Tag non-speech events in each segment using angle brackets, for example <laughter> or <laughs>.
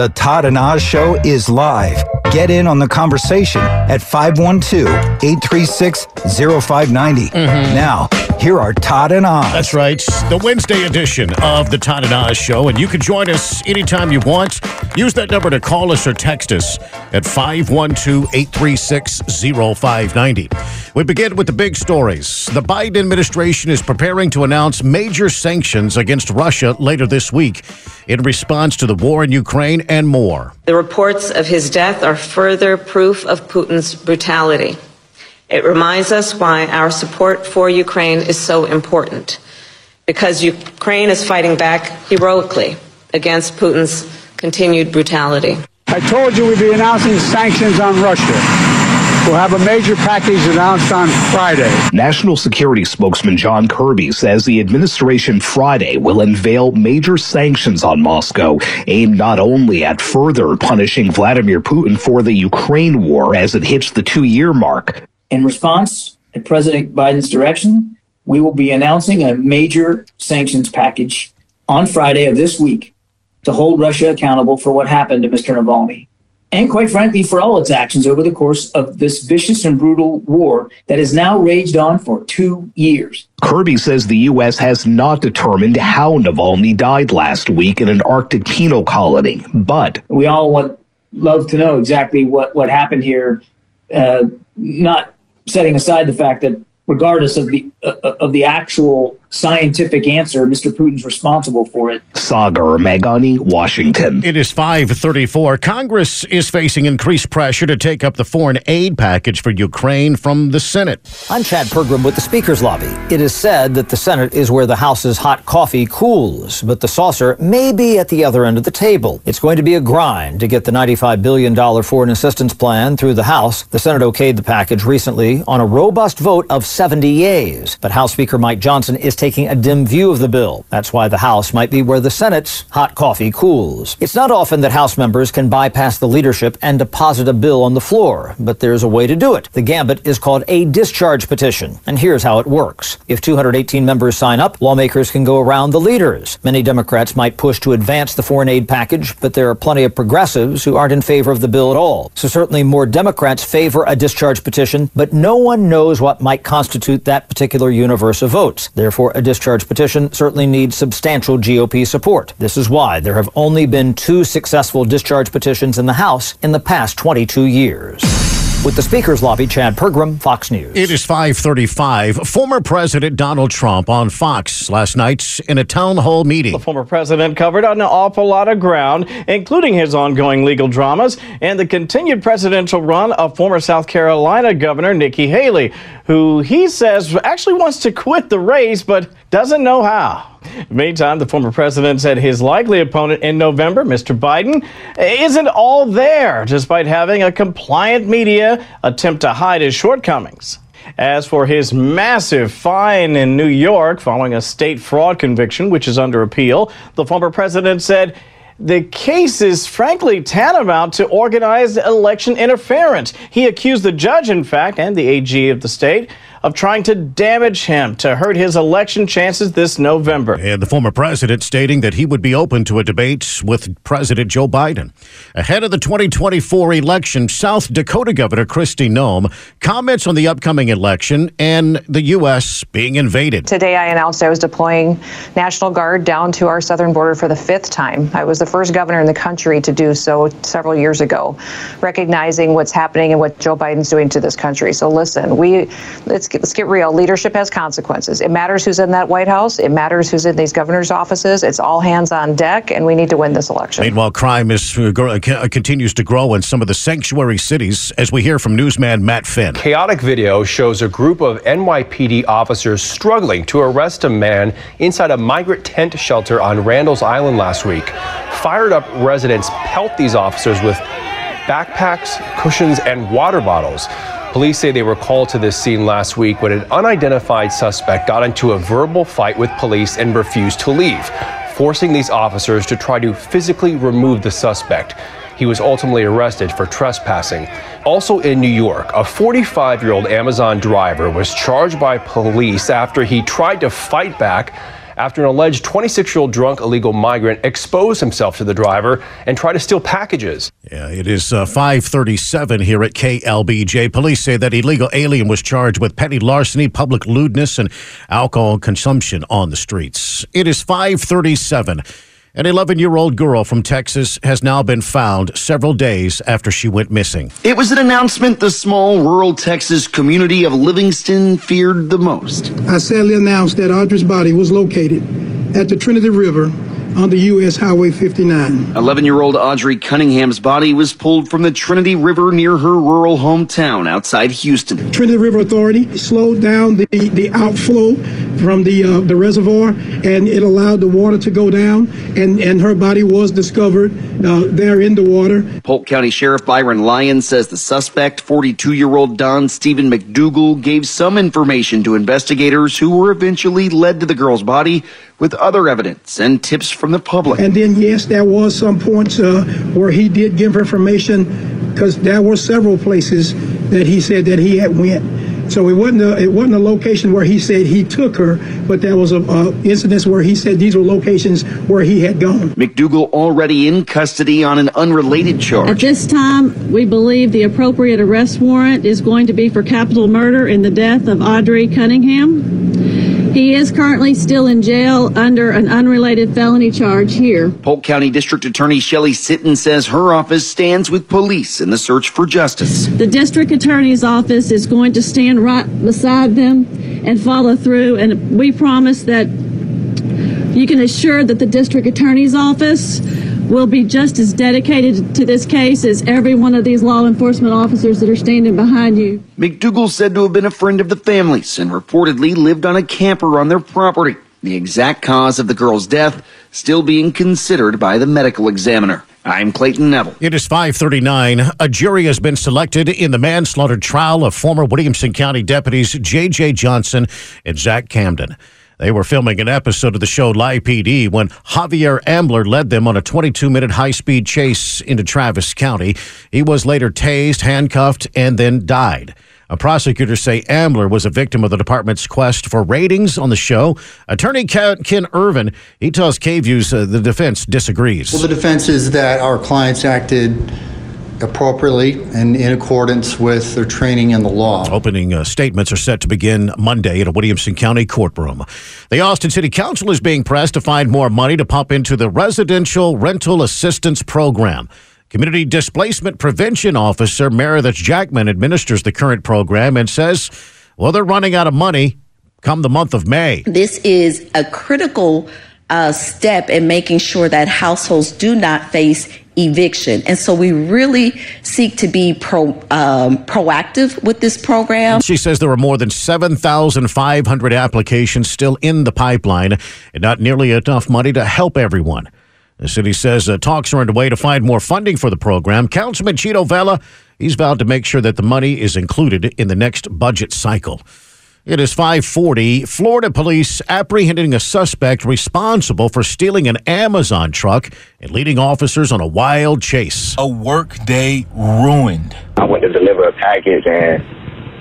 The Todd and Oz Show is live. Get in on the conversation at 512 836 0590. Mm-hmm. Now, here are Todd and Oz. That's right. The Wednesday edition of the Todd and Oz Show. And you can join us anytime you want. Use that number to call us or text us at 512 836 0590. We begin with the big stories. The Biden administration is preparing to announce major sanctions against Russia later this week in response to the war in Ukraine and more. The reports of his death are further proof of Putin's brutality. It reminds us why our support for Ukraine is so important. Because Ukraine is fighting back heroically against Putin's continued brutality. I told you we'd be announcing sanctions on Russia. We'll have a major package announced on Friday. National Security spokesman John Kirby says the administration Friday will unveil major sanctions on Moscow, aimed not only at further punishing Vladimir Putin for the Ukraine war as it hits the two year mark. In response, at President Biden's direction, we will be announcing a major sanctions package on Friday of this week to hold Russia accountable for what happened to Mr. Navalny and quite frankly, for all its actions over the course of this vicious and brutal war that has now raged on for two years. Kirby says the U.S. has not determined how Navalny died last week in an Arctic penal colony, but we all would love to know exactly what what happened here. Uh, not setting aside the fact that regardless of the uh, of the actual scientific answer, Mr. Putin's responsible for it. Sagar Meghani, Washington. It is 534. Congress is facing increased pressure to take up the foreign aid package for Ukraine from the Senate. I'm Chad Pergram with the Speaker's Lobby. It is said that the Senate is where the House's hot coffee cools, but the saucer may be at the other end of the table. It's going to be a grind to get the $95 billion foreign assistance plan through the House. The Senate okayed the package recently on a robust vote of 70 yeas, but House Speaker Mike Johnson is taking a dim view of the bill. That's why the House might be where the Senate's hot coffee cools. It's not often that House members can bypass the leadership and deposit a bill on the floor, but there's a way to do it. The gambit is called a discharge petition, and here's how it works. If 218 members sign up, lawmakers can go around the leaders. Many Democrats might push to advance the foreign aid package, but there are plenty of progressives who aren't in favor of the bill at all. So certainly more Democrats favor a discharge petition, but no one knows what might constitute that particular universe of votes. Therefore, a discharge petition certainly needs substantial GOP support. This is why there have only been two successful discharge petitions in the House in the past 22 years. With the Speaker's Lobby, Chad Pergram, Fox News. It is 535. Former President Donald Trump on Fox last night in a town hall meeting. The former president covered an awful lot of ground, including his ongoing legal dramas and the continued presidential run of former South Carolina Governor Nikki Haley, who he says actually wants to quit the race but doesn't know how. Meantime, the former president said his likely opponent in November, Mr. Biden, isn't all there, despite having a compliant media attempt to hide his shortcomings. As for his massive fine in New York following a state fraud conviction, which is under appeal, the former president said the case is frankly tantamount to organized election interference. He accused the judge, in fact, and the AG of the state of trying to damage him to hurt his election chances this November. And the former president stating that he would be open to a debate with President Joe Biden. Ahead of the 2024 election, South Dakota Governor Kristi Noem comments on the upcoming election and the U.S. being invaded. Today, I announced I was deploying National Guard down to our southern border for the fifth time. I was the first governor in the country to do so several years ago, recognizing what's happening and what Joe Biden's doing to this country. So listen, we it's get, let's get real. Leadership has consequences. It matters who's in that White House. It matters who's in these governors' offices. It's all hands on deck, and we need to win this election. Meanwhile, crime is uh, uh, continues to grow in some of the sanctuary cities, as we hear from newsman Matt Finn. Chaotic video shows a group of NYPD officers struggling to arrest a man inside a migrant tent shelter on Randall's Island last week. Fired up residents pelt these officers with backpacks, cushions, and water bottles. Police say they were called to this scene last week when an unidentified suspect got into a verbal fight with police and refused to leave, forcing these officers to try to physically remove the suspect. He was ultimately arrested for trespassing. Also in New York, a 45 year old Amazon driver was charged by police after he tried to fight back after an alleged 26 year old drunk illegal migrant exposed himself to the driver and tried to steal packages. Yeah, it is uh, 537 here at KLBJ. Police say that illegal alien was charged with petty larceny, public lewdness, and alcohol consumption on the streets. It is 537. An 11 year old girl from Texas has now been found several days after she went missing. It was an announcement the small rural Texas community of Livingston feared the most. I sadly announced that Audrey's body was located at the Trinity River on the U.S. Highway 59. 11 year old Audrey Cunningham's body was pulled from the Trinity River near her rural hometown outside Houston. Trinity River Authority slowed down the, the outflow from the, uh, the reservoir and it allowed the water to go down, and, and her body was discovered uh, there in the water. Polk County Sheriff Byron Lyon says the suspect, 42 year old Don Steven McDougal, gave some information to investigators who were eventually led to the girl's body with other evidence and tips from the public. And then, yes, there was some points uh, where he did give information because there were several places that he said that he had went. So it wasn't a, it wasn't a location where he said he took her, but there was a, a incident where he said these were locations where he had gone. McDougal already in custody on an unrelated charge. At this time, we believe the appropriate arrest warrant is going to be for capital murder in the death of Audrey Cunningham. He is currently still in jail under an unrelated felony charge here. Polk County District Attorney Shelley Sitton says her office stands with police in the search for justice. The district attorney's office is going to stand right beside them and follow through, and we promise that you can assure that the district attorney's office will be just as dedicated to this case as every one of these law enforcement officers that are standing behind you. McDougal said to have been a friend of the family's and reportedly lived on a camper on their property. The exact cause of the girl's death still being considered by the medical examiner. I'm Clayton Neville. It is 539. A jury has been selected in the manslaughter trial of former Williamson County deputies J.J. Johnson and Zach Camden. They were filming an episode of the show Live PD when Javier Ambler led them on a 22 minute high speed chase into Travis County. He was later tased, handcuffed, and then died. A prosecutor say Ambler was a victim of the department's quest for ratings on the show. Attorney Ken Ervin, he tells KVU's uh, the defense disagrees. Well, the defense is that our clients acted appropriately and in accordance with their training in the law. Opening uh, statements are set to begin Monday at a Williamson County courtroom. The Austin City Council is being pressed to find more money to pump into the Residential Rental Assistance Program. Community Displacement Prevention Officer Meredith Jackmon administers the current program and says, well, they're running out of money come the month of May. This is a critical uh, step in making sure that households do not face eviction. And so we really seek to be pro, um, proactive with this program. She says there are more than 7,500 applications still in the pipeline and not nearly enough money to help everyone. The city says uh, talks are underway to find more funding for the program. Councilman Chito Vela, he's vowed to make sure that the money is included in the next budget cycle. It is 540. Florida police apprehending a suspect responsible for stealing an Amazon truck and leading officers on a wild chase. A workday ruined. I went to deliver a package and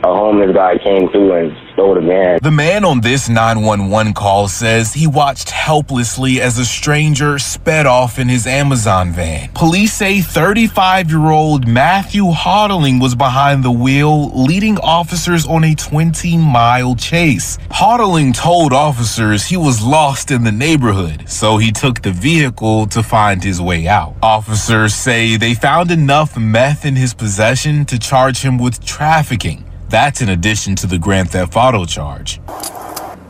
a homeless guy came through and van. The man on this 911 call says he watched helplessly as a stranger sped off in his Amazon van. Police say 35 year old Matthew Hodling was behind the wheel, leading officers on a 20 mile chase. Hodling told officers he was lost in the neighborhood, so he took the vehicle to find his way out. Officers say they found enough meth in his possession to charge him with trafficking. That's in addition to the Grand Theft Auto charge.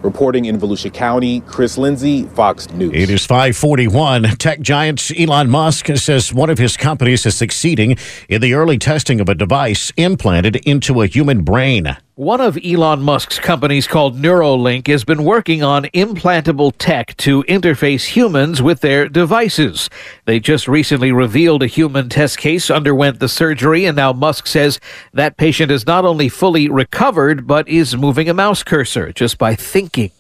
Reporting in Volusia County, Chris Lindsay, Fox News. It is 541. Tech giant Elon Musk says one of his companies is succeeding in the early testing of a device implanted into a human brain. One of Elon Musk's companies called Neuralink has been working on implantable tech to interface humans with their devices. They just recently revealed a human test case underwent the surgery, and now Musk says that patient is not only fully recovered, but is moving a mouse cursor just by thinking.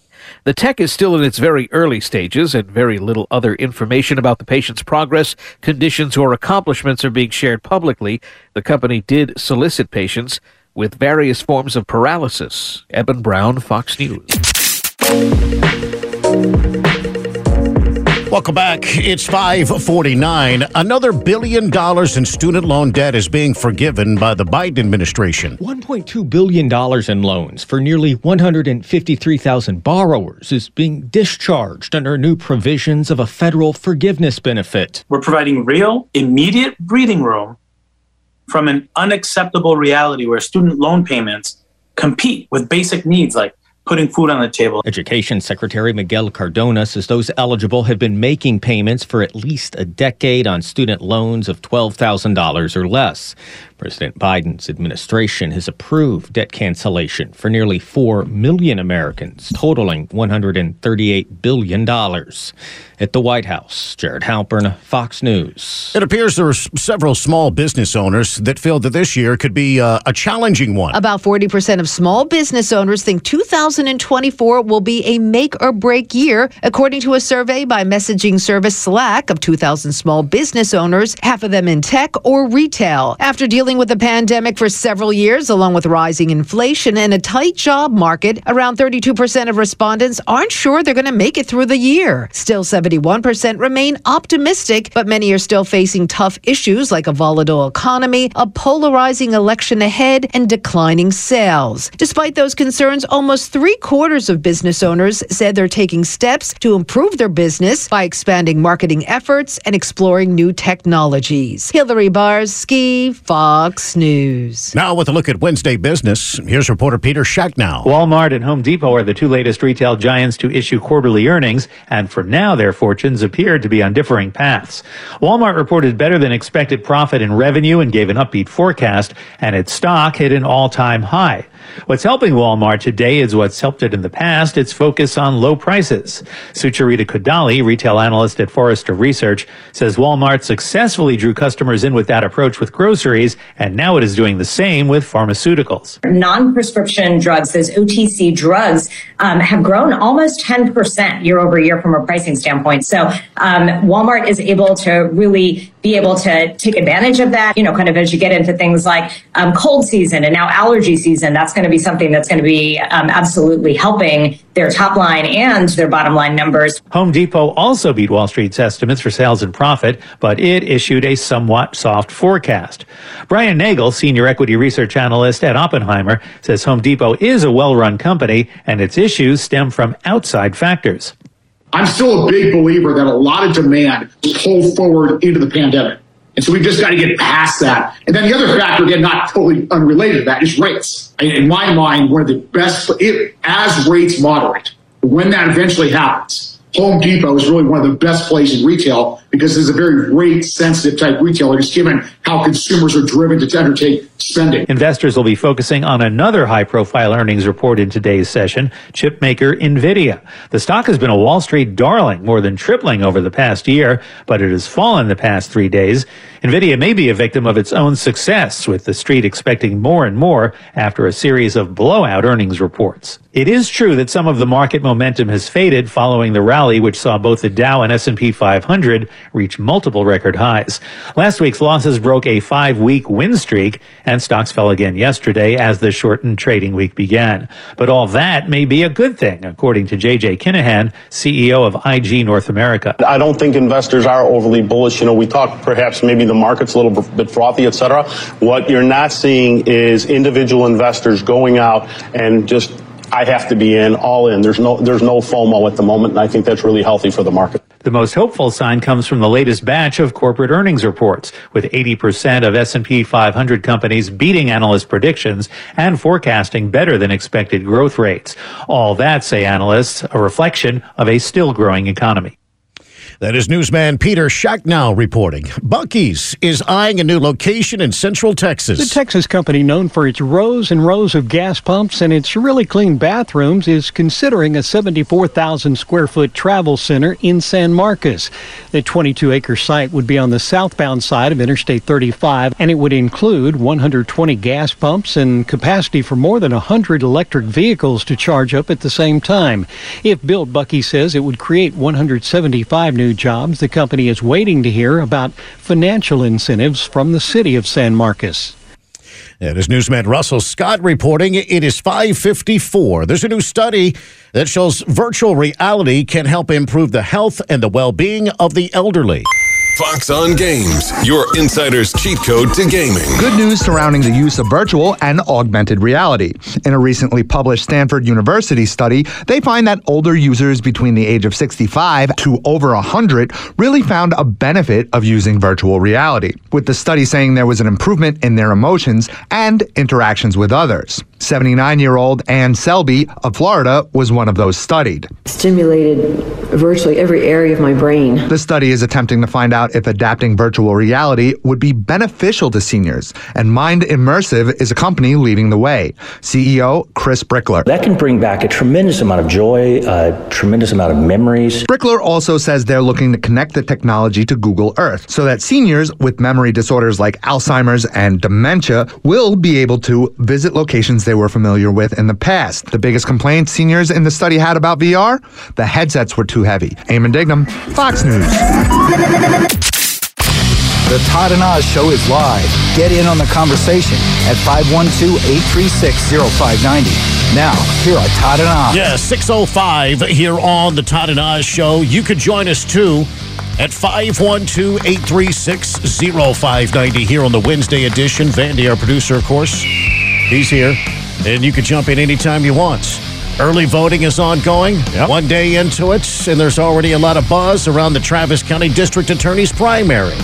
The tech is still in its very early stages, and very little other information about the patient's progress, conditions, or accomplishments are being shared publicly. The company did solicit patients with various forms of paralysis. Eben Brown, Fox News. Welcome back. It's 549. Another billion dollars in student loan debt is being forgiven by the Biden administration. $1.2 billion in loans for nearly 153,000 borrowers is being discharged under new provisions of a federal forgiveness benefit. We're providing real, immediate breathing room from an unacceptable reality where student loan payments compete with basic needs like putting food on the table. Education Secretary Miguel Cardona says those eligible have been making payments for at least a decade on student loans of $12,000 or less. President Biden's administration has approved debt cancellation for nearly 4 million Americans, totaling $138 billion. At the White House, Jared Halpern, Fox News. It appears there are several small business owners that feel that this year could be uh, a challenging one. About 40% of small business owners think 2024 will be a make or break year. According to a survey by messaging service Slack of 2,000 small business owners, half of them in tech or retail. After dealing with the pandemic for several years, along with rising inflation and a tight job market, around 32% of respondents aren't sure they're going to make it through the year. Still, 71% remain optimistic, but many are still facing tough issues like a volatile economy, a polarizing election ahead, and declining sales. Despite those concerns, almost three quarters of business owners said they're taking steps to improve their business by expanding marketing efforts and exploring new technologies. Hillary Barsky, Fox News. Now, with a look at Wednesday business, here's reporter Peter Schacknow. Walmart and Home Depot are the two latest retail giants to issue quarterly earnings, and for now, their fortunes appear to be on differing paths. Walmart reported better than expected profit and revenue and gave an upbeat forecast, and its stock hit an all time high. What's helping Walmart today is what's helped it in the past, its focus on low prices. Sucharita Kodali, retail analyst at Forrester Research, says Walmart successfully drew customers in with that approach with groceries, and now it is doing the same with pharmaceuticals. Non-prescription drugs, those OTC drugs, um, have grown almost 10% year over year from a pricing standpoint. So um, Walmart is able to really be able to take advantage of that, you know, kind of as you get into things like um, cold season and now allergy season, that's going to be something that's going to be um, absolutely helping their top line and their bottom line numbers. Home Depot also beat Wall Street's estimates for sales and profit, but it issued a somewhat soft forecast. Brian Nagel, senior equity research analyst at Oppenheimer, says Home Depot is a well run company and its issues stem from outside factors. I'm still a big believer that a lot of demand was pulled forward into the pandemic. And so we've just got to get past that. And then the other factor, again, not totally unrelated to that, is rates. In my mind, one of the best, it, as rates moderate, when that eventually happens, Home Depot is really one of the best places in retail because it's a very rate sensitive type retailer, just given how consumers are driven to undertake spending. Investors will be focusing on another high profile earnings report in today's session chip maker Nvidia. The stock has been a Wall Street darling, more than tripling over the past year, but it has fallen the past three days. Nvidia may be a victim of its own success, with the street expecting more and more after a series of blowout earnings reports. It is true that some of the market momentum has faded following the rally which saw both the Dow and S&P 500 reach multiple record highs. Last week's losses broke a 5-week win streak and stocks fell again yesterday as the shortened trading week began. But all that may be a good thing according to JJ Kinahan, CEO of IG North America. I don't think investors are overly bullish. You know, we talked perhaps maybe the market's a little bit frothy, et cetera. What you're not seeing is individual investors going out and just I have to be in all in. There's no there's no FOMO at the moment, and I think that's really healthy for the market. The most hopeful sign comes from the latest batch of corporate earnings reports, with 80% of S&P 500 companies beating analyst predictions and forecasting better than expected growth rates. All that, say analysts, a reflection of a still growing economy. That is newsman Peter Schacknow reporting. Buc-ee's is eyeing a new location in Central Texas. The Texas company known for its rows and rows of gas pumps and its really clean bathrooms is considering a 74,000 square foot travel center in San Marcos. The 22 acre site would be on the southbound side of Interstate 35 and it would include 120 gas pumps and capacity for more than 100 electric vehicles to charge up at the same time. If built, Buc-ee says it would create 175 new jobs. The company is waiting to hear about financial incentives from the city of San Marcos. It is newsman Russell Scott reporting. It is 554. There's a new study that shows virtual reality can help improve the health and the well-being of the elderly. Fox on Games, your insider's cheat code to gaming. Good news surrounding the use of virtual and augmented reality. In a recently published Stanford University study, they find that older users between the age of 65 to over 100 really found a benefit of using virtual reality, with the study saying there was an improvement in their emotions and interactions with others. 79 year old Ann Selby of Florida was one of those studied. Stimulated virtually every area of my brain. The study is attempting to find out if adapting virtual reality would be beneficial to seniors, and Mind Immersive is a company leading the way. CEO Chris Brickler. That can bring back a tremendous amount of joy, a tremendous amount of memories. Brickler also says they're looking to connect the technology to Google Earth so that seniors with memory disorders like Alzheimer's and dementia will be able to visit locations they were familiar with in the past. The biggest complaint seniors in the study had about VR? The headsets were too heavy. Eamon Dignam, Fox News. The Todd and Oz Show is live. Get in on the conversation at 512-836-0590. Now, here are Todd and Oz. Yeah, 605 here on the Todd and Oz Show. You could join us too at 512-836-0590 here on the Wednesday edition. Vandy, our producer, of course, he's here. And you can jump in anytime you want. Early voting is ongoing. One day into it, and there's already a lot of buzz around the Travis County District Attorney's primary.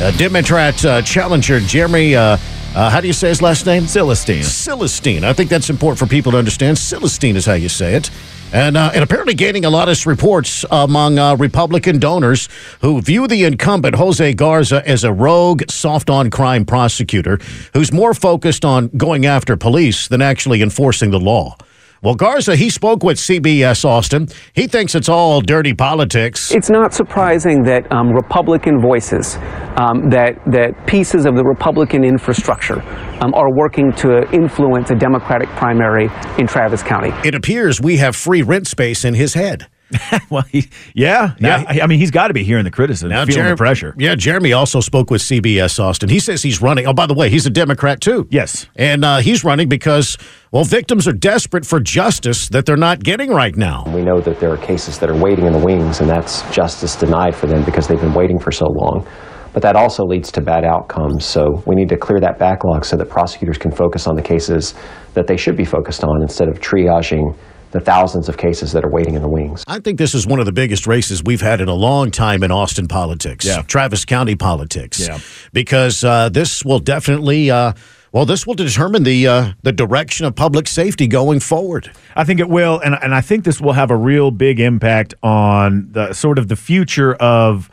Uh, Democrat uh, challenger Jeremy, uh, uh, how do you say his last name? Celestine. Celestine. I think that's important for people to understand. Celestine is how you say it. And, uh, and apparently gaining a lot of reports among uh, Republican donors who view the incumbent Jose Garza as a rogue, soft on crime prosecutor who's more focused on going after police than actually enforcing the law. Well, Garza, he spoke with CBS Austin. He thinks it's all dirty politics. It's not surprising that um, Republican voices, um, that that pieces of the Republican infrastructure, um, are working to influence a Democratic primary in Travis County. It appears we have free rent space in his head. <laughs> well, he, yeah, yeah. I mean, he's got to be hearing the criticism, feeling Jeremy- the pressure. Yeah, Jeremy also spoke with CBS Austin. He says he's running. Oh, by the way, he's a Democrat too. Yes. And uh, he's running because, well, victims are desperate for justice that they're not getting right now. We know that there are cases that are waiting in the wings, and that's justice denied for them because they've been waiting for so long. But that also leads to bad outcomes. So we need to clear that backlog so that prosecutors can focus on the cases that they should be focused on instead of triaging the thousands of cases that are waiting in the wings. I think this is one of the biggest races we've had in a long time in Austin politics, Yeah. Travis County politics. Yeah. Because uh, this will definitely, uh, well, this will determine the uh, the direction of public safety going forward. I think it will, and and I think this will have a real big impact on the sort of the future of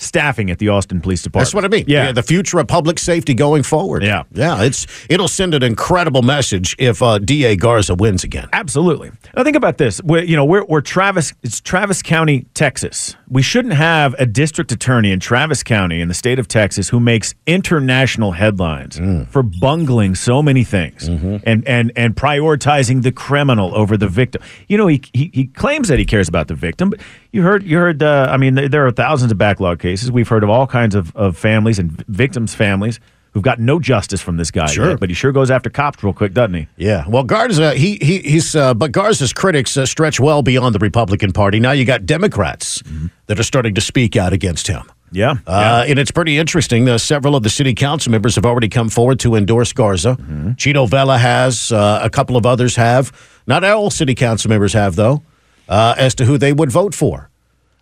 staffing at the Austin Police Department. That's what I mean. Yeah. the future of public safety going forward. Yeah. yeah. It's it'll send an incredible message if uh, Da Garza wins again. Absolutely. Now think about this. We're, you know, we're, we're Travis. It's Travis County, Texas. We shouldn't have a district attorney in Travis County in the state of Texas who makes international headlines Mm. for bungling so many things Mm-hmm. and and and prioritizing the criminal over the victim. You know, he, he he claims that he cares about the victim, but you heard you heard. Uh, I mean, there, are thousands of backlog cases. We've heard of all kinds of, of families and victims' families who've got no justice from this guy. Sure. yet, but he sure goes after cops real quick, doesn't he? Yeah, well, Garza, he, he he's, uh, but Garza's critics uh, stretch well beyond the Republican Party. Now you got Democrats that are starting to speak out against him. Yeah, Uh, and it's pretty interesting. Uh, several of the city council members have already come forward to endorse Garza. Chito Vela has, uh, a couple of others have. Not all city council members have, though, uh, as to who they would vote for.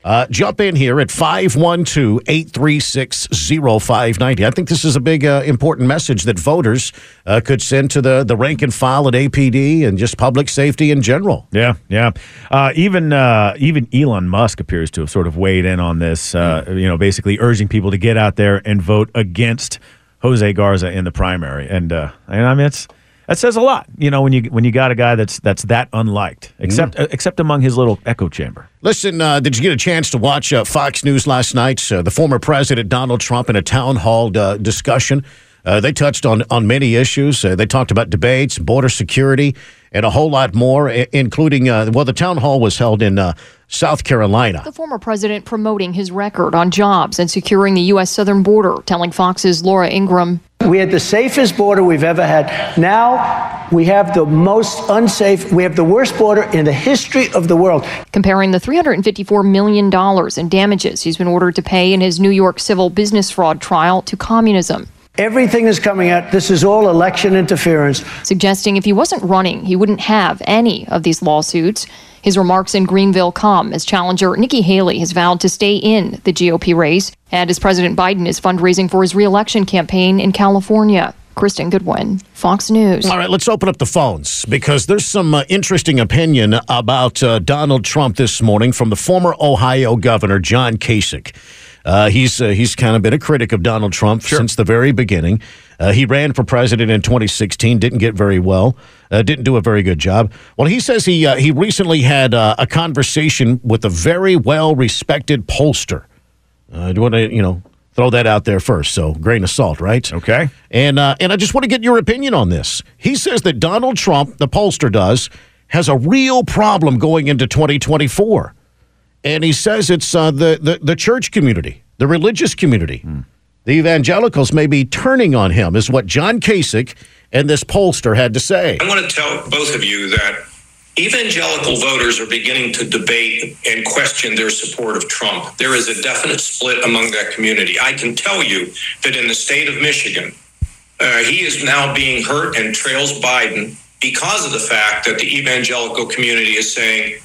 Uh, jump in here at 512 836 0590. I think this is a big, uh, important message that voters uh, could send to the, the rank and file at APD and just public safety in general. Yeah, yeah. Uh, even uh, even Elon Musk appears to have sort of weighed in on this. Uh, You know, basically urging people to get out there and vote against Jose Garza in the primary. And and I mean, it's that says a lot. You know, when you when you got a guy that's that's that unliked, except uh, except among his little echo chamber. Listen, uh, did you get a chance to watch uh, Fox News last night? Uh, the former president Donald Trump in a town hall uh, discussion. Uh, they touched on on many issues. Uh, they talked about debates, border security, and a whole lot more, including uh, well, the town hall was held in uh, South Carolina. The former president promoting his record on jobs and securing the U.S. southern border, telling Fox's Laura Ingraham We had the safest border we've ever had. Now we have the most unsafe, we have the worst border in the history of the world. Comparing the $354 million in damages he's been ordered to pay in his New York civil business fraud trial to communism. Everything is coming out. This is all election interference. Suggesting if he wasn't running, he wouldn't have any of these lawsuits. His remarks in Greenville come as challenger Nikki Haley has vowed to stay in the GOP race, and as President Biden is fundraising for his reelection campaign in California. Kristen Goodwin, Fox News. All right, let's open up the phones because there's some uh, interesting opinion about uh, Donald Trump this morning from the former Ohio governor, John Kasich. Uh, he's uh, he's kind of been a critic of Donald Trump since the very beginning. Uh, he ran for president in 2016, didn't get very well, uh, didn't do a very good job. Well, he says he uh, he recently had uh, a conversation with a very well respected pollster. I do want to you know throw that out there first, so grain of salt, right? Okay. And and I just want to get your opinion on this. He says that Donald Trump, the pollster does, has a real problem going into 2024 and he says it's uh, the, the the church community, the religious community, the evangelicals may be turning on him, is what John Kasich and this pollster had to say. I want to tell both of you that evangelical voters are beginning to debate and question their support of Trump. There is a definite split among that community. I can tell you that in the state of Michigan, uh, he is now being hurt and trails Biden because of the fact that the evangelical community is saying,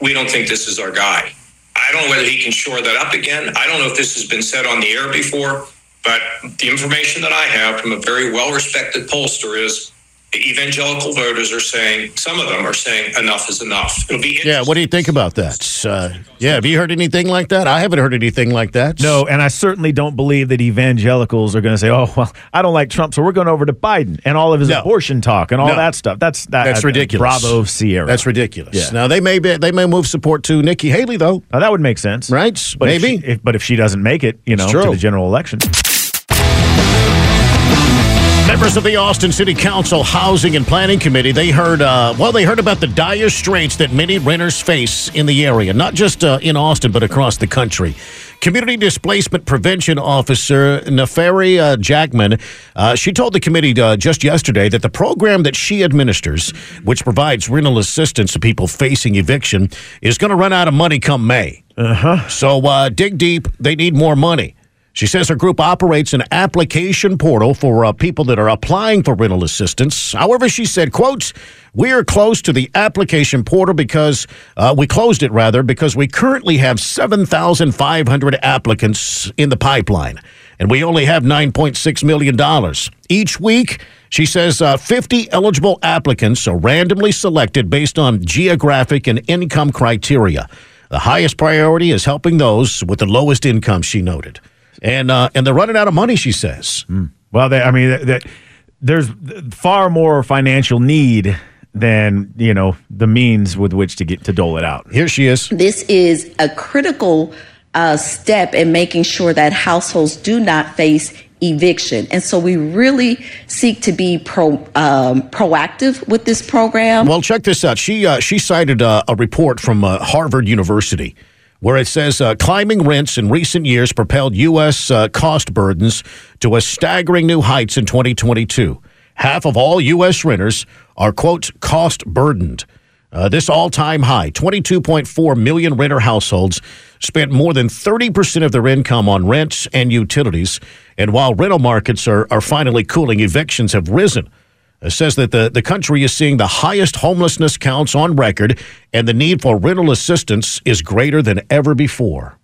we don't think this is our guy. I don't know whether he can shore that up again. I don't know if this has been said on the air before, but the information that I have from a very well respected pollster is the evangelical voters are saying, some of them are saying, enough is enough. It'll be Yeah, what do you think about that? Uh, yeah, have you heard anything like that? I haven't heard anything like that. No, and I certainly don't believe that evangelicals are going to say, "Oh, well, I don't like Trump, so we're going over to Biden and all of his No. abortion talk and all No. that stuff." That's that, That's ridiculous. Bravo, Sierra. That's ridiculous. Yeah. Now they may be, they may move support to Nikki Haley though. Now, that would make sense, right? But if Maybe. she- if- but if she doesn't make it, you know, to the general election, Members of the Austin City Council Housing and Planning Committee, they heard, uh, well, they heard about the dire straits that many renters face in the area, not just uh, in Austin, but across the country. Community Displacement Prevention Officer Neferi uh, Jackmon, uh, she told the committee uh, just yesterday that the program that she administers, which provides rental assistance to people facing eviction, is going to run out of money come May. Uh-huh. So uh, dig deep. They need more money. She says her group operates an application portal for uh, people that are applying for rental assistance. However, she said, quote, we are close to the application portal because uh, we closed it rather because we currently have 7,500 applicants in the pipeline and we only have $9.6 million. Each week, she says uh, 50 eligible applicants are randomly selected based on geographic and income criteria. The highest priority is helping those with the lowest income, she noted. And uh, and they're running out of money, she says. well, they, I mean, th- th- there's far more financial need than you know the means with which to get to dole it out. Here she is. This is a critical uh, step in making sure that households do not face eviction. And so we really seek to be pro, um, proactive with this program. Well, check this out. She uh, she cited uh, a report from uh, Harvard University where it says uh, climbing rents in recent years propelled U.S. Uh, cost burdens to a staggering new heights in 2022. Half of all U.S. renters are quote cost burdened. Uh, this all time high, 22.4 million renter households spent more than 30% of their income on rents and utilities. And while rental markets are, are finally cooling, evictions have risen. It says that the, the country is seeing the highest homelessness counts on record, and the need for rental assistance is greater than ever before.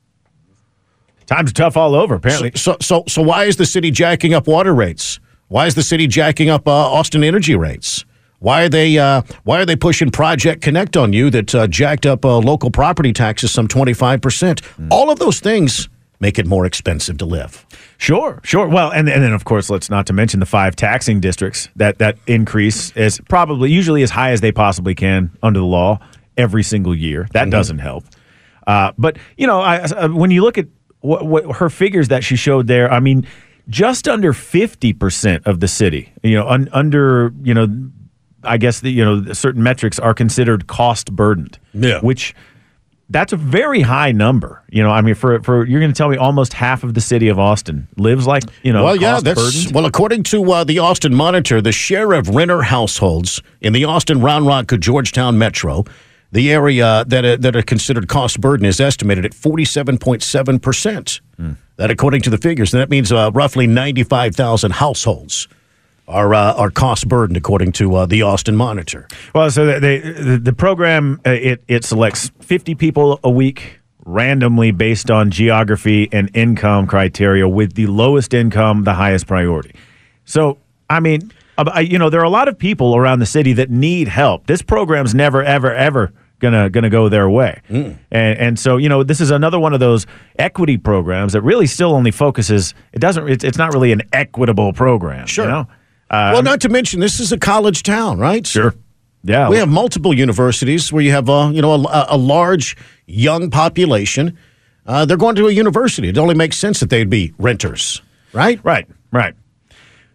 Times are tough all over, apparently. So, so, so why is the city jacking up water rates? Why is the city jacking up uh, Austin energy rates? Why are they uh, Why are they pushing Project Connect on you that uh, jacked up uh, local property taxes some twenty five percent? All of those things make it more expensive to live. Sure, sure. Well, and and then of course, let's not to mention the five taxing districts that that increase is probably usually as high as they possibly can under the law every single year. That Mhm. doesn't help. Uh, but you know, I, uh, when you look at what, what her figures that she showed there, I mean, just under fifty percent of the city, you know, un, under you know, I guess the you know certain metrics are considered cost burdened. Yeah, which that's a very high number. You know, I mean, for for you're going to tell me almost half of the city of Austin lives like you know. well, yeah, that's burdened? well. According to uh, the Austin Monitor, the share of renter households in the Austin, Round Rock, Georgetown metro, the area that are, that are considered cost burden, is estimated at forty-seven point seven percent. That, according to the figures, and that means uh, roughly ninety-five thousand households are uh, are cost burdened, according to uh, the Austin Monitor. Well, so they, the, the program uh, it it selects 50 people a week randomly based on geography and income criteria, with the lowest income the highest priority. So, I mean, you know, there are a lot of people around the city that need help. This program's never, ever, ever gonna gonna go their way, and and so you know, this is another one of those equity programs that really still only focuses. It doesn't. It's, it's not really an equitable program. Sure. You know? Uh, well, not to mention this is a college town, right? Sure. Yeah. we have multiple universities where you have uh, you know a, a large young population. Uh, they're going to a university. It only makes sense that they'd be renters, right? Right, right.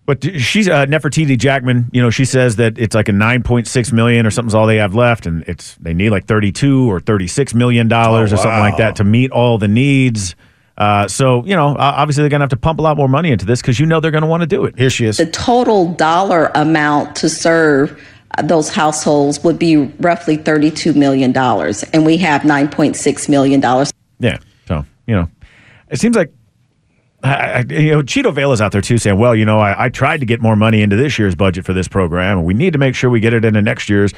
But she's uh, Nefertiti Jackmon. You know, she says that it's like a nine point six million or something's all they have left, and it's they need like thirty two or thirty six million dollars Oh, or something like that to meet all the needs. Uh, so you know, uh, obviously they're going to have to pump a lot more money into this because you know they're going to want to do it. Here she is. The total dollar amount to serve uh, those households would be roughly $32 million, and we have $9.6 million. Yeah. So you know, it seems like. I, I- you know, Chito Vela's out there too saying, well, you know, I, I tried to get more money into this year's budget for this program, and we need to make sure we get it into next year's.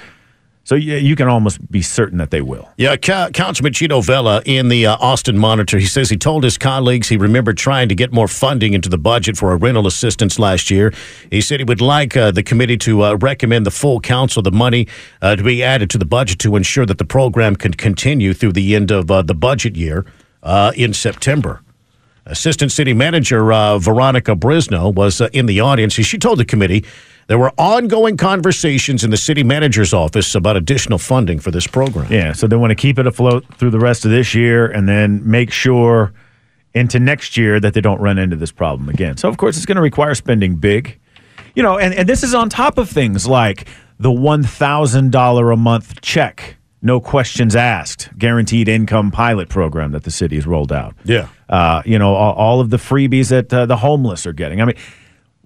So you, you can almost be certain that they will. Yeah, Ca- Councilman Chito Vela in the uh, Austin Monitor, he says he told his colleagues he remembered trying to get more funding into the budget for a rental assistance last year. He said he would like uh, the committee to uh, recommend the full council the money uh, to be added to the budget to ensure that the program can continue through the end of uh, the budget year uh, in September. Assistant City Manager uh, Veronica Briseño was uh, in the audience. She told the committee there were ongoing conversations in the city manager's office about additional funding for this program. Yeah, so they want to keep it afloat through the rest of this year and then make sure into next year that they don't run into this problem again. So, of course, it's going to require spending big. You know, and, and this is on top of things like the $1,000 a month check, no questions asked, guaranteed income pilot program that the city has rolled out. Yeah. Uh, you know, all, all of the freebies that uh, the homeless are getting. I mean,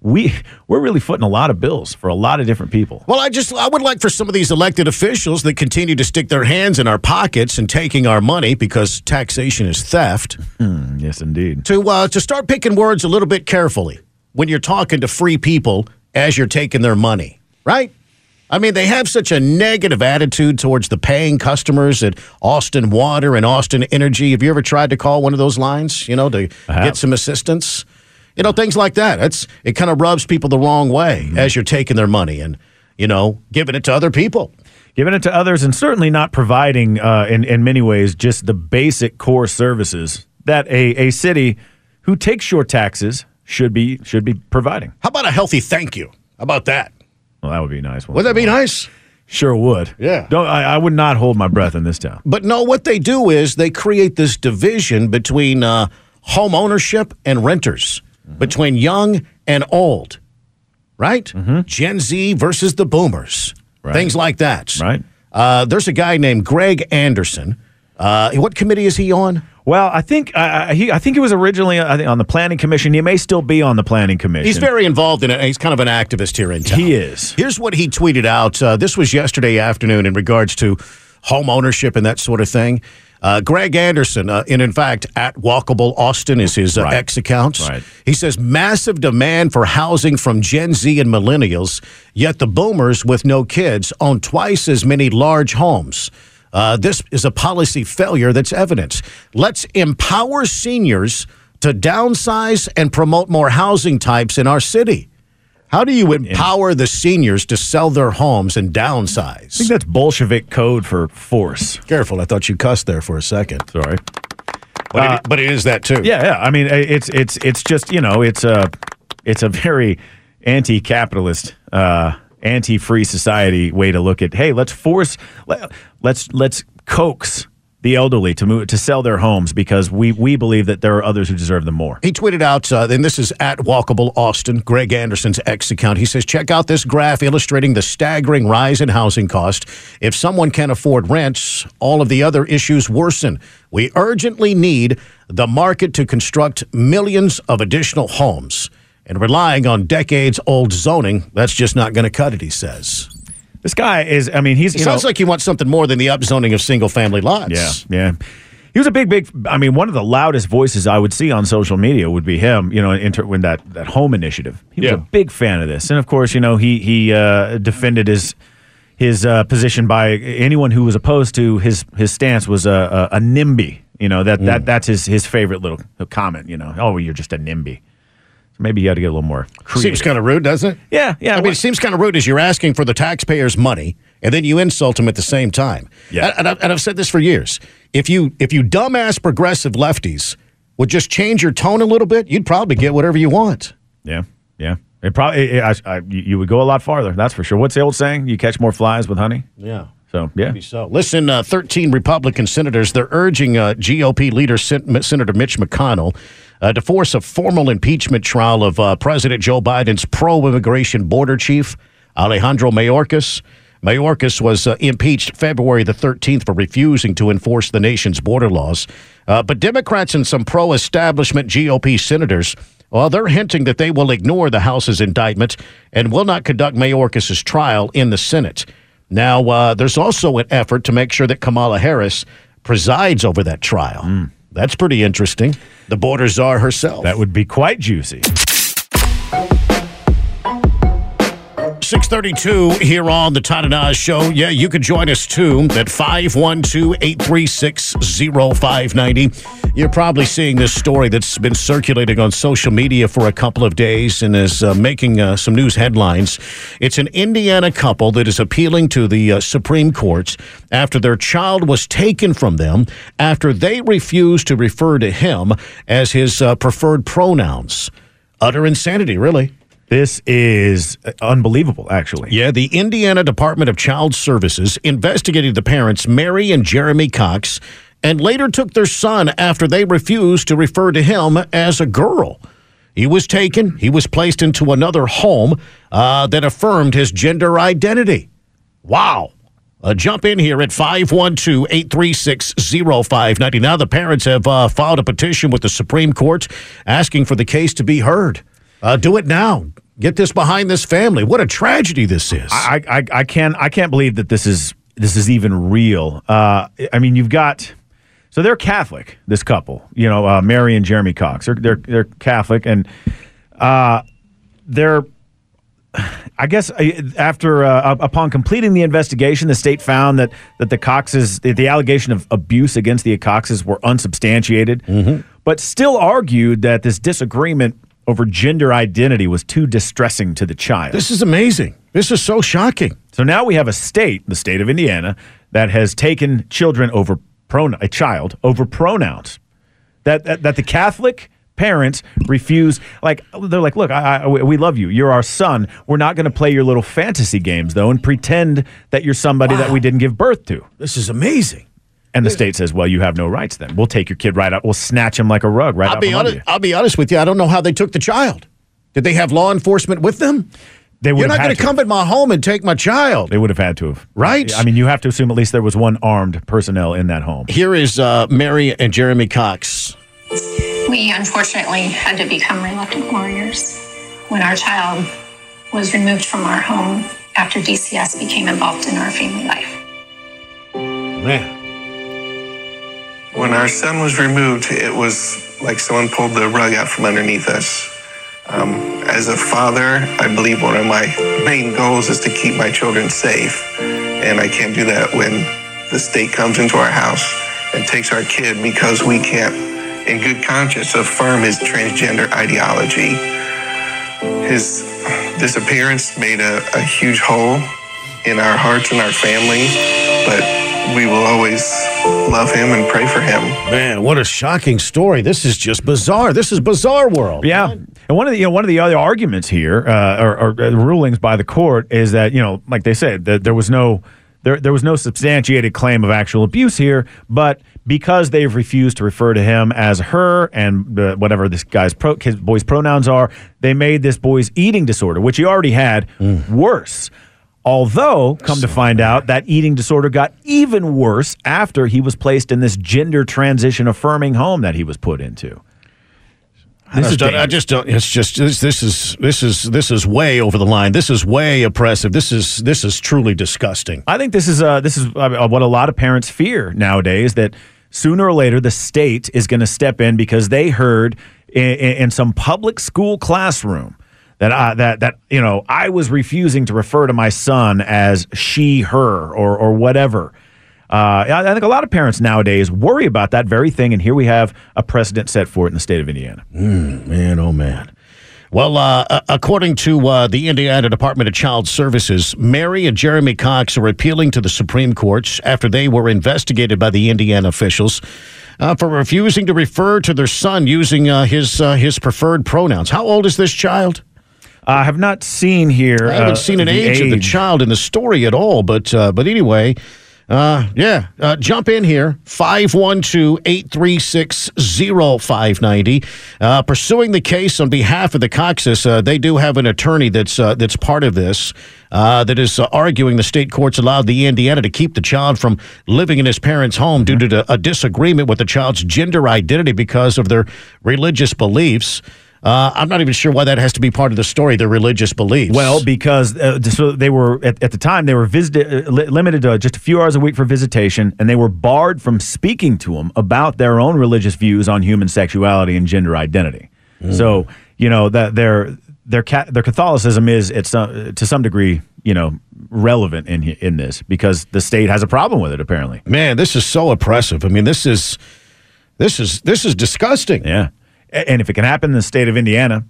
we we're really footing a lot of bills for a lot of different people. Well, I just I would like for some of these elected officials that continue to stick their hands in our pockets and taking our money because taxation is theft. yes, indeed. To uh, to start picking words a little bit carefully when you're talking to free people as you're taking their money, right? I mean, they have such a negative attitude towards the paying customers at Austin Water and Austin Energy. Have you ever tried to call one of those lines, you know, to get some assistance? You know, things like that. It's it kind of rubs people the wrong way as you're taking their money and, you know, giving it to other people. giving it to others and certainly not providing uh, in, in many ways just the basic core services that a, a city who takes your taxes should be should be providing. How about a healthy thank you? How about that? Well, that would be nice. Would that be nice? Sure would. Yeah. Don't I, I would not hold my breath in this town. But no, what they do is they create this division between uh, home ownership and renters, between young and old, right? Gen Z versus the boomers, things like that. Right. Uh, there's a guy named Greg Anderson. Uh, what committee is he on? Well, I think uh, he I think he was originally I think on the planning commission. He may still be on the planning commission. He's very involved in it. He's kind of an activist here in town. He is. Here's what he tweeted out. Uh, this was yesterday afternoon in regards to home ownership and that sort of thing. Uh, Greg Anderson, uh, and in fact, at Walkable Austin is his uh, Right. X account. Right. He says massive demand for housing from Gen Z and millennials, yet the boomers with no kids own twice as many large homes. Uh, this is a policy failure that's evidence. Let's empower seniors to downsize and promote more housing types in our city. How do you empower the seniors to sell their homes and downsize? I think that's Bolshevik code for force. Careful, I thought you cussed there for a second. Sorry. But, Uh, it, but it is that too. Yeah, yeah. I mean, it's it's it's just you know, it's a it's a very anti-capitalist, uh, anti-free society way to look at. Hey, let's force, let, let's let's coax the elderly to move to sell their homes because we we believe that there are others who deserve them more. He tweeted out, uh, and this is at Walkable Austin, Greg Anderson's X account. He says, check out this graph illustrating the staggering rise in housing cost. If someone can't afford rents, all of the other issues worsen. We urgently need the market to construct millions of additional homes. And relying on decades old zoning, that's just not going to cut it, he says. This guy is, I mean, he's. It sounds know, like he wants something more than the upzoning of single family lots. Yeah, yeah. He was a big, big. I mean, one of the loudest voices I would see on social media would be him. You know, inter, when that that home initiative. He was Yeah. a big fan of this, and of course, you know, he he uh, defended his his uh, position by anyone who was opposed to his his stance was a a, a NIMBY. You know that Mm. that that's his his favorite little comment. You know, oh, you're just a NIMBY. So maybe you got to get a little more. Seems kind of rude, doesn't it? Yeah, yeah. I mean, it seems kind of rude as you're asking for the taxpayers' money and then you insult them at the same time. Yeah. And, and, I've, said this for years. If you if you dumbass progressive lefties would just change your tone a little bit, you'd probably get whatever you want. Yeah, yeah. It probably I, I, you you would go a lot farther. That's for sure. What's the old saying? You catch more flies with honey. Yeah. So yeah. Maybe so. Listen, uh, 13 Republican senators, they're urging uh, GOP leader Sen- Senator Mitch McConnell uh, to force a formal impeachment trial of uh, President Joe Biden's pro-immigration border chief, Alejandro Mayorkas. Mayorkas was uh, impeached February the 13th for refusing to enforce the nation's border laws. Uh, but Democrats and some pro-establishment GOP senators, well, they're hinting that they will ignore the House's indictment and will not conduct Mayorkas' trial in the Senate. Now, uh, there's also an effort to make sure that Kamala Harris presides over that trial. That's pretty interesting. The border czar herself. That would be quite juicy. 632 here on the Todd and Oz Show. Yeah, you can join us too at 512-836-0590. You're probably seeing this story that's been circulating on social media for a couple of days and is uh, making uh, some news headlines. It's an Indiana couple that is appealing to the uh, Supreme Court after their child was taken from them after they refused to refer to him as his uh, preferred pronouns. Utter insanity, really. This is uh, unbelievable, actually. Yeah, the Indiana Department of Child Services investigated the parents, Mary and Jeremy Cox, and later took their son after they refused to refer to him as a girl. He was taken, he was placed into another home uh, that affirmed his gender identity. Wow. Uh, jump in here at 512 836 0590. Now, the parents have uh, filed a petition with the Supreme Court asking for the case to be heard. Uh, do it now. Get this behind this family. What a tragedy this is. I, I, I can't I can't believe that this is this is even real. Uh, I mean, you've got so they're Catholic. This couple, you know, uh, Mary and Jeremy Cox. They're they're, they're Catholic, and uh, they're. <sighs> I guess uh, after uh, upon completing the investigation, the state found that that the Coxes, the, the allegation of abuse against the Coxes, were unsubstantiated, but still argued that this disagreement over gender identity was too distressing to the child. This is amazing. This is so shocking. So now we have a state, the state of Indiana, that has taken children over pronoun, a child over pronouns. That, that that the Catholic parents refuse. Like they're like, look, I, I, we love you. You're our son. We're not going to play your little fantasy games though, and pretend that you're somebody that we didn't give birth to. This is amazing. And the state says, well, you have no rights. Then we'll take your kid right out. We'll snatch him like a rug right I'll out be from under honest. you. I'll be honest with you. I don't know how they took the child. Did they have law enforcement with them? They would You're not going to to. come at my home and take my child. They would have had to have. Right? I mean, you have to assume at least there was one armed personnel in that home. Here is uh, Mary and Jeremy Cox. We unfortunately had to become reluctant warriors when our child was removed from our home after DCS became involved in our family life. Man. When our son was removed, it was like someone pulled the rug out from underneath us. Um, as a father, I believe one of my main goals is to keep my children safe. And I can't do that when the state comes into our house and takes our kid because we can't, in good conscience, affirm his transgender ideology. His disappearance made a, a huge hole in our hearts and our family, but we will always love him and pray for him. Man, what a shocking story. This is just bizarre. This is bizarre world. Yeah. And one of the you know, one of the other arguments here, uh, or, or uh, rulings by the court, is that you know, like they said, that there was no there there was no substantiated claim of actual abuse here, but because they've refused to refer to him as her and uh, whatever this guy's pro, his boy's pronouns are, they made this boy's eating disorder, which he already had, worse. Although, come to find out, that eating disorder got even worse after he was placed in this gender transition affirming home that he was put into. I just, don't, I just don't. It's just this, this is this is this is way over the line. This is way oppressive. This is this is truly disgusting. I think this is uh, this is uh, what a lot of parents fear nowadays that sooner or later the state is going to step in because they heard in, in some public school classroom that I, that that you know I was refusing to refer to my son as she her or or whatever. Uh, I think a lot of parents nowadays worry about that very thing, and here we have a precedent set for it in the state of Indiana. Mm, man, oh man. Well, uh, uh, according to uh, the Indiana Department of Child Services, Mary and Jeremy Cox are appealing to the Supreme Court after they were investigated by the Indiana officials uh, for refusing to refer to their son using uh, his his preferred pronouns. How old is this child? I have not seen here. I haven't uh, seen an the age, of the child in the story at all, but uh, but anyway, uh, yeah, uh, jump in here 512-836-0590. Uh, pursuing the case on behalf of the Coxes, uh, they do have an attorney that's uh, that's part of this. Uh, that is uh, arguing the state courts allowed the Indiana to keep the child from living in his parents' home due to a disagreement with the child's gender identity because of their religious beliefs. Uh, I'm not even sure why that has to be part of the story. Their religious beliefs. Well, because uh, so they were at, at the time they were visited uh, li- limited to just a few hours a week for visitation, and they were barred from speaking to them about their own religious views on human sexuality and gender identity. So you know that their their ca- their Catholicism is it's to some degree you know relevant in in this because the state has a problem with it apparently. Man, this is so oppressive. I mean, this is this is this is disgusting. Yeah, and if it can happen in the state of Indiana.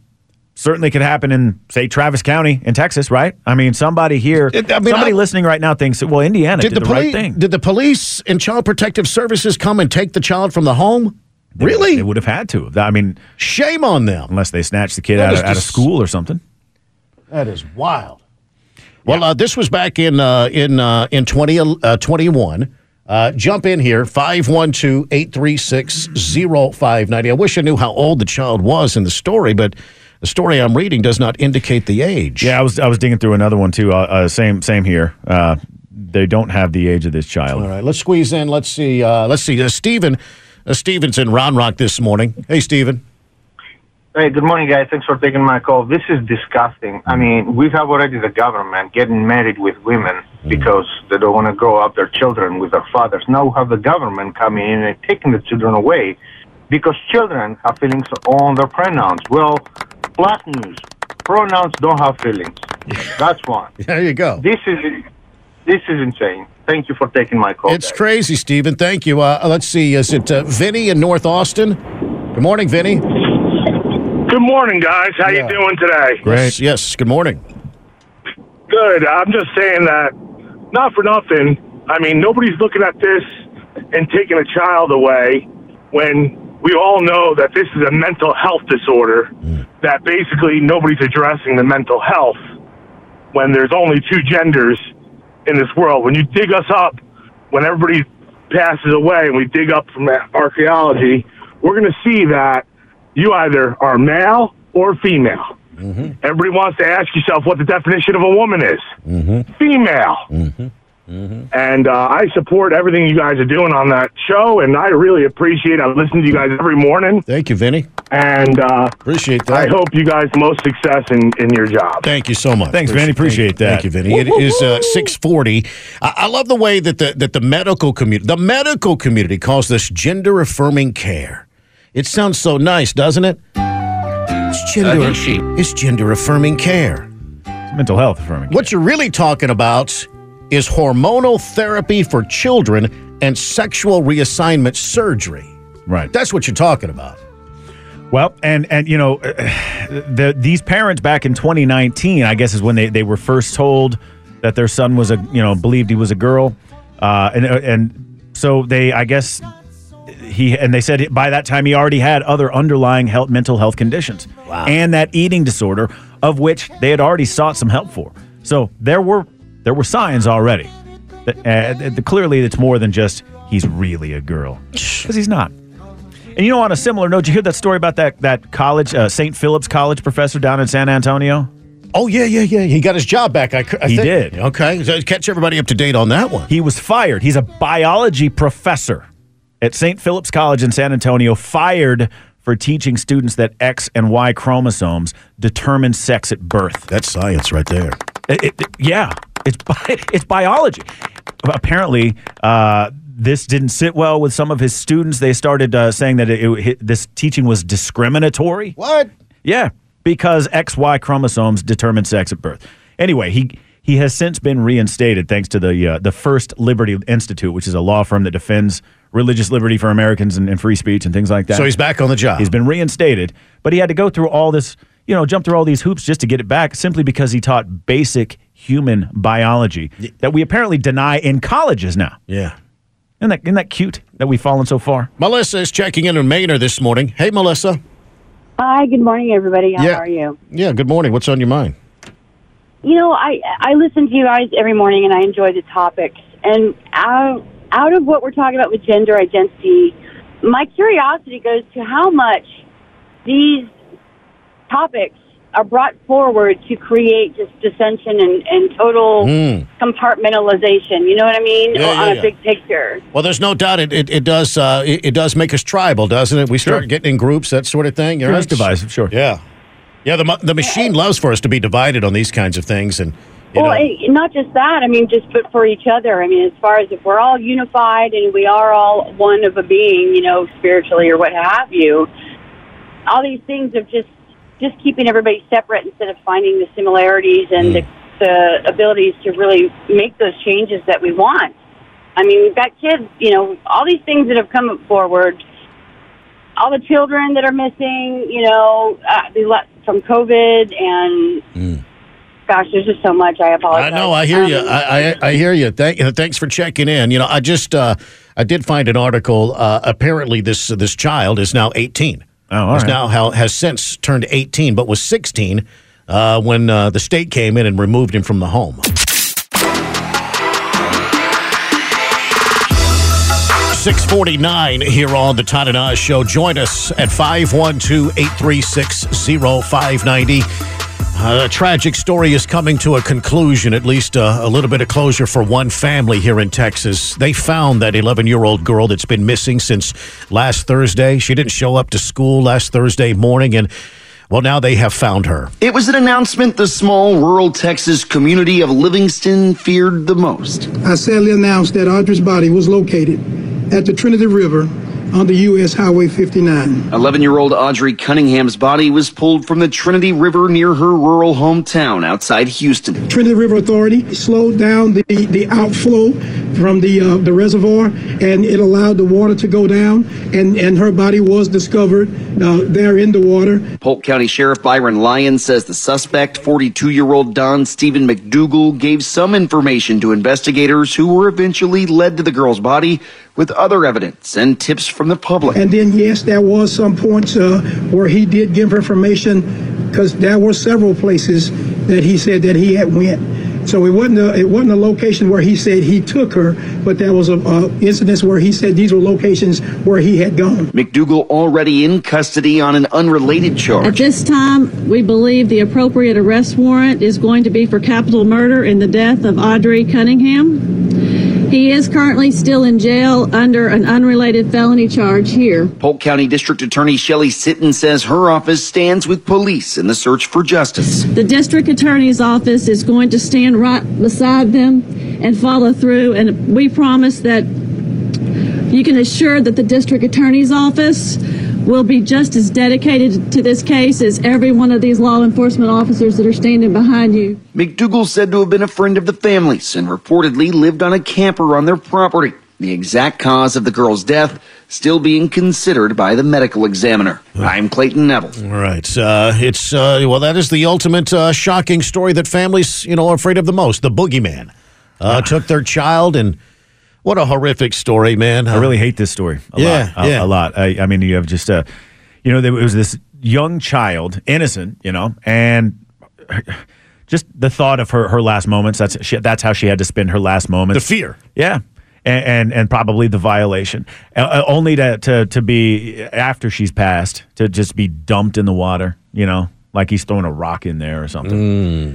Certainly could happen in, say, Travis County in Texas, right? I mean, somebody here, I mean, somebody I- listening right now thinks, well, Indiana did, Did the, the, police? right thing. Did the police and Child Protective Services come and take the child from the home? really? They would have had to. I mean, shame on them. Unless they snatched the kid out of, out of school or something. That is wild. Well, uh, this was back in uh, in uh, in 20, uh, 21. Uh, jump in here, 512-836-0590. I wish I knew how old the child was in the story, but the story I'm reading does not indicate the age. Yeah, I was I was digging through another one too. Uh, uh, same same here. Uh, they don't have the age of this child. All right, let's squeeze in. Let's see. Uh, let's see. Uh, Stephen, uh, Stephen's in Round Rock this morning. Hey, Stephen. Hey, good morning, guys. Thanks for taking my call. This is disgusting. I mean, we have already the government getting married with women because they don't want to grow up their children with their fathers. Now we have the government coming in and taking the children away because children have feelings on their pronouns. Well, flat news. Pronouns don't have feelings. That's one. <laughs> There you go. This is this is insane. Thank you for taking my call. It's crazy, Stephen. Thank you. Uh, let's see. Is it uh, Vinny in North Austin? Good morning, Vinny. Good morning, guys. How you doing today? Yes, yes. Good morning. Good. I'm just saying that, not for nothing. I mean, nobody's looking at this and taking a child away when we all know that this is a mental health disorder. Mm. That basically nobody's addressing the mental health when there's only two genders in this world. When you dig us up, when everybody passes away and we dig up from archaeology, we're going to see that you either are male or female. Everybody wants to ask yourself what the definition of a woman is. Female. And uh, I support everything you guys are doing on that show, and I really appreciate it. I listen to you guys every morning. Thank you, Vinny. And uh, appreciate that. I hope you guys most success in, in your job. Thank you so much. Thanks, Vinny. Appreciate that. Thank you, Vinny. It is uh, six forty. I, I love the way that the that the medical community, the medical community, calls this gender affirming care. It sounds so nice, doesn't it? It's gender. it's gender affirming care. It's mental health affirming. What you're really talking about is hormonal therapy for children and sexual reassignment surgery. Right. That's what you're talking about. Well, and and you know, <sighs> the these parents back in 2019, I guess, is when they, they were first told that their son was a you know believed he was a girl, uh, and and so they I guess he and they said by that time he already had other underlying health mental health conditions and that eating disorder of which they had already sought some help for. So there were there were signs already. That, uh, clearly, it's more than just he's really a girl because he's not. And you know, on a similar note, you hear that story about that that college, uh, St. Philip's College professor down in San Antonio? Oh yeah, yeah, yeah. He got his job back. I, I He think. did. Okay, so catch everybody up to date on that one. He was fired. He's a biology professor at St. Philip's College in San Antonio, fired for teaching students that X and Y chromosomes determine sex at birth. That's science right there. It- it- yeah, it's bi- <laughs> it's biology. Apparently, uh, this didn't sit well with some of his students. They started uh, saying that it, it, this teaching was discriminatory. What? Yeah, because XY chromosomes determine sex at birth. Anyway, he he has since been reinstated thanks to the uh, the First Liberty Institute, which is a law firm that defends religious liberty for Americans and, and free speech and things like that. So he's back on the job. He's been reinstated, but he had to go through all this, you know, jump through all these hoops just to get it back simply because he taught basic human biology that we apparently deny in colleges now. Yeah. Isn't that, isn't that cute that we've fallen so far? Melissa is checking in on Manor this morning. Hey, Melissa. Hi, good morning, everybody. How Yeah. are you? Yeah. Good morning. What's on your mind? You know, I I listen to you guys every morning, and I enjoy the topics. And out out of what we're talking about with gender identity, my curiosity goes to how much these topics are brought forward to create just dissension and, and total Mm. compartmentalization. You know what I mean? Yeah, yeah, on yeah. a big picture. Well, there's no doubt it it, it does uh, it, it does make us tribal, doesn't it? We start getting in groups, that sort of thing. Sure, it's divisive, sure. Yeah. Yeah. The the machine loves for us to be divided on these kinds of things, and you well, eh, not just that. I mean, just but for each other. I mean, as far as if we're all unified and we are all one of a being, you know, spiritually or what have you, all these things of just just keeping everybody separate instead of finding the similarities and the, the abilities to really make those changes that we want. I mean, we've got kids, you know, all these things that have come forward. All the children that are missing, you know, uh, from COVID, and gosh, there's just so much. I apologize. I know. I hear you. Um, I, I I hear you. Thank, uh, thanks for checking in. You know, I just uh, I did find an article. Uh, apparently, this this child is now 18. Oh, all Is right. now how, has since turned 18, but was 16 uh, when uh, the state came in and removed him from the home. 649 here on the Todd and Oz Show. Join us at 512-836-0590. Uh, a tragic story is coming to a conclusion, at least uh, a little bit of closure for one family here in Texas. They found that 11 year old girl that's been missing since last Thursday. She didn't show up to school last Thursday morning, and well, now they have found her. It was an announcement the small rural Texas community of Livingston feared the most. I sadly announced that Audra's body was located at the Trinity River on the U.S. Highway 59. 11 year old Audrii Cunningham's body was pulled from the Trinity River near her rural hometown outside Houston. Trinity River Authority slowed down the, the outflow from the uh, the reservoir, and it allowed the water to go down, and, and her body was discovered uh, there in the water. Polk County Sheriff Byron Lyon says the suspect, 42 year old Don Steven McDougal, gave some information to investigators who were eventually led to the girl's body with other evidence and tips from the public. And then, yes, there was some points uh, where he did give information because there were several places that he said that he had went. So it wasn't a, it wasn't a location where he said he took her, but there was a, a incidents where he said these were locations where he had gone. McDougal already in custody on an unrelated charge. At this time, we believe the appropriate arrest warrant is going to be for capital murder in the death of Audrii Cunningham. He is currently still in jail under an unrelated felony charge here. Polk County District Attorney Shelley Sitton says her office stands with police in the search for justice. The district attorney's office is going to stand right beside them and follow through, and we promise that you can assure that the district attorney's office will be just as dedicated to this case as every one of these law enforcement officers that are standing behind you. McDougal said to have been a friend of the family's and reportedly lived on a camper on their property. The exact cause of the girl's death still being considered by the medical examiner. I'm Clayton Neville. All right. Uh, it's, uh, well, that is the ultimate uh, shocking story that families, you know, are afraid of the most. The boogeyman uh, took their child, and what a horrific story, man. I really hate this story a Yeah, lot. A, yeah. a lot. I, I mean, you have just, a, you know, there was this young child, innocent, you know, and just the thought of her her last moments. That's she, that's how she had to spend her last moments. The fear. Yeah. and and, and probably the violation, uh, uh, only to, to to be after she's passed to just be dumped in the water. You know, like he's throwing a rock in there or something.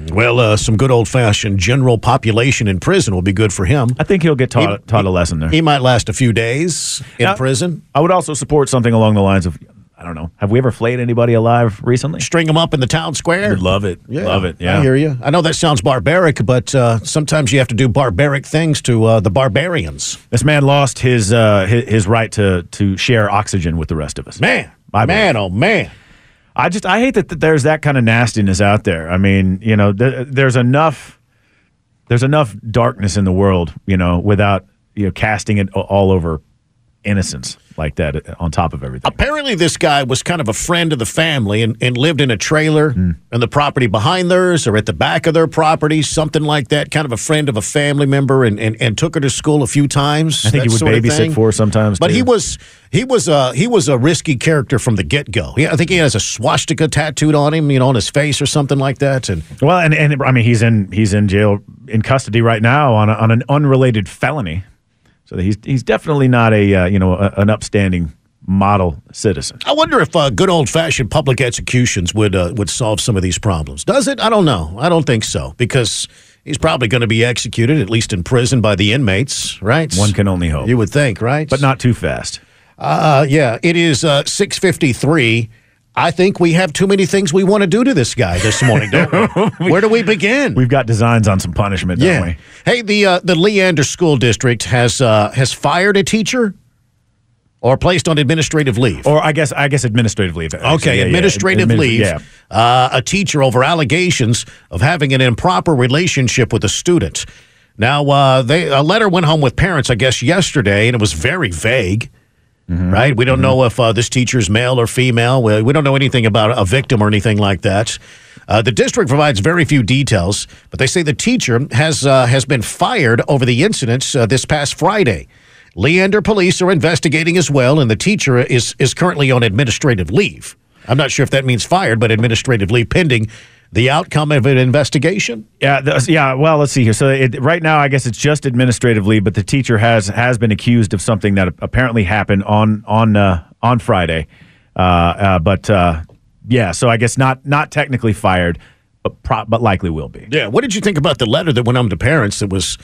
Mm. Well, uh, some good old fashioned general population in prison will be good for him. I think he'll get taught, He- taught a lesson there. He might last a few days in Now, prison. I would also support something along the lines of, I don't know, have we ever flayed anybody alive recently? String them up in the town square. Love it. Love it. Yeah. I hear you. I know that sounds barbaric, but uh, sometimes you have to do barbaric things to uh, the barbarians. This man lost his, uh, his his right to to share oxygen with the rest of us. Man, I man, oh man. I just I hate that th- there's that kind of nastiness out there. I mean, you know, th- there's enough there's enough darkness in the world, you know, without you know casting it all over innocence like that uh, on top of everything. Apparently, this guy was kind of a friend of the family and, and lived in a trailer Hmm. in the property behind theirs or at the back of their property, something like that. Kind of a friend of a family member and, and, and took her to school a few times. I think he would babysit for her sometimes. But too. he was he was a he was a risky character from the get go. Yeah, I think he has a swastika tattooed on him, you know, on his face or something like that. And well, and, and I mean, he's in he's in jail in custody right now on a, on an unrelated felony. So he's he's definitely not a uh, you know a, an upstanding model citizen. I wonder if uh, good old fashioned public executions would uh, would solve some of these problems. Does it? I don't know. I don't think so because he's probably going to be executed at least in prison by the inmates, right? One can only hope. You would think, right? but not too fast. Uh, yeah, it is uh, six fifty three. I think we have too many things we want to do to this guy this morning, don't we? <laughs> Where do we begin? We've got designs on some punishment, don't yeah. we? Hey, the uh, the Leander School District has uh, has fired a teacher or placed on administrative leave. Or I guess I guess administrative leave. actually. Okay, Yeah, yeah. administrative Admin- leave. Yeah. Uh, a teacher over allegations of having an improper relationship with a student. Now, uh, they a letter went home with parents, I guess, yesterday, and it was very vague. Mm-hmm. Right? We don't know if uh, this teacher's male or female. We, we don't know anything about a victim or anything like that. Uh, the district provides very few details, but they say the teacher has uh, has been fired over the incidents uh, this past Friday. Leander police are investigating as well, and the teacher is is currently on administrative leave. I'm not sure if that means fired, but administrative leave pending the outcome of an investigation. Yeah, th- yeah. Well, let's see here. So it, right now, I guess it's just administrative leave, but the teacher has has been accused of something that apparently happened on on uh, on Friday. Uh, uh, but uh, yeah, so I guess not not technically fired, but pro- but likely will be. Yeah. What did you think about the letter that went home to parents that was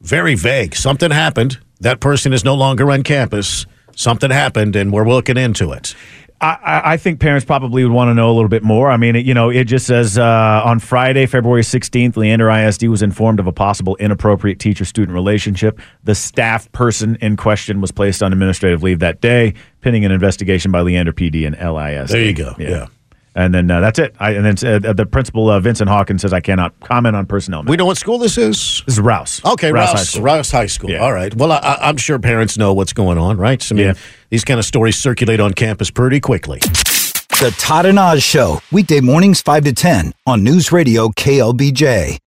very vague? Something happened. That person is no longer on campus. Something happened, and we're looking into it. I, I- think parents probably would want to know a little bit more. I mean, it, you know, it just says uh, on Friday, February 16th, Leander ISD was informed of a possible inappropriate teacher student relationship. The staff person in question was placed on administrative leave that day, pending an investigation by Leander PD and LIS. There you go. Yeah. And then uh, that's it. I, and then uh, the principal, uh, Vincent Hawkins, says I cannot comment on personnel. We know what school this is. This is Rouse. Okay, Rouse Rouse, High School. Rouse High School. Yeah. All right. Well, I, I- I'm sure parents know what's going on, right? I mean, Yeah. these kind of stories circulate on campus pretty quickly. The Todd and Oz Show, weekday mornings 5 to 10 on News Radio KLBJ.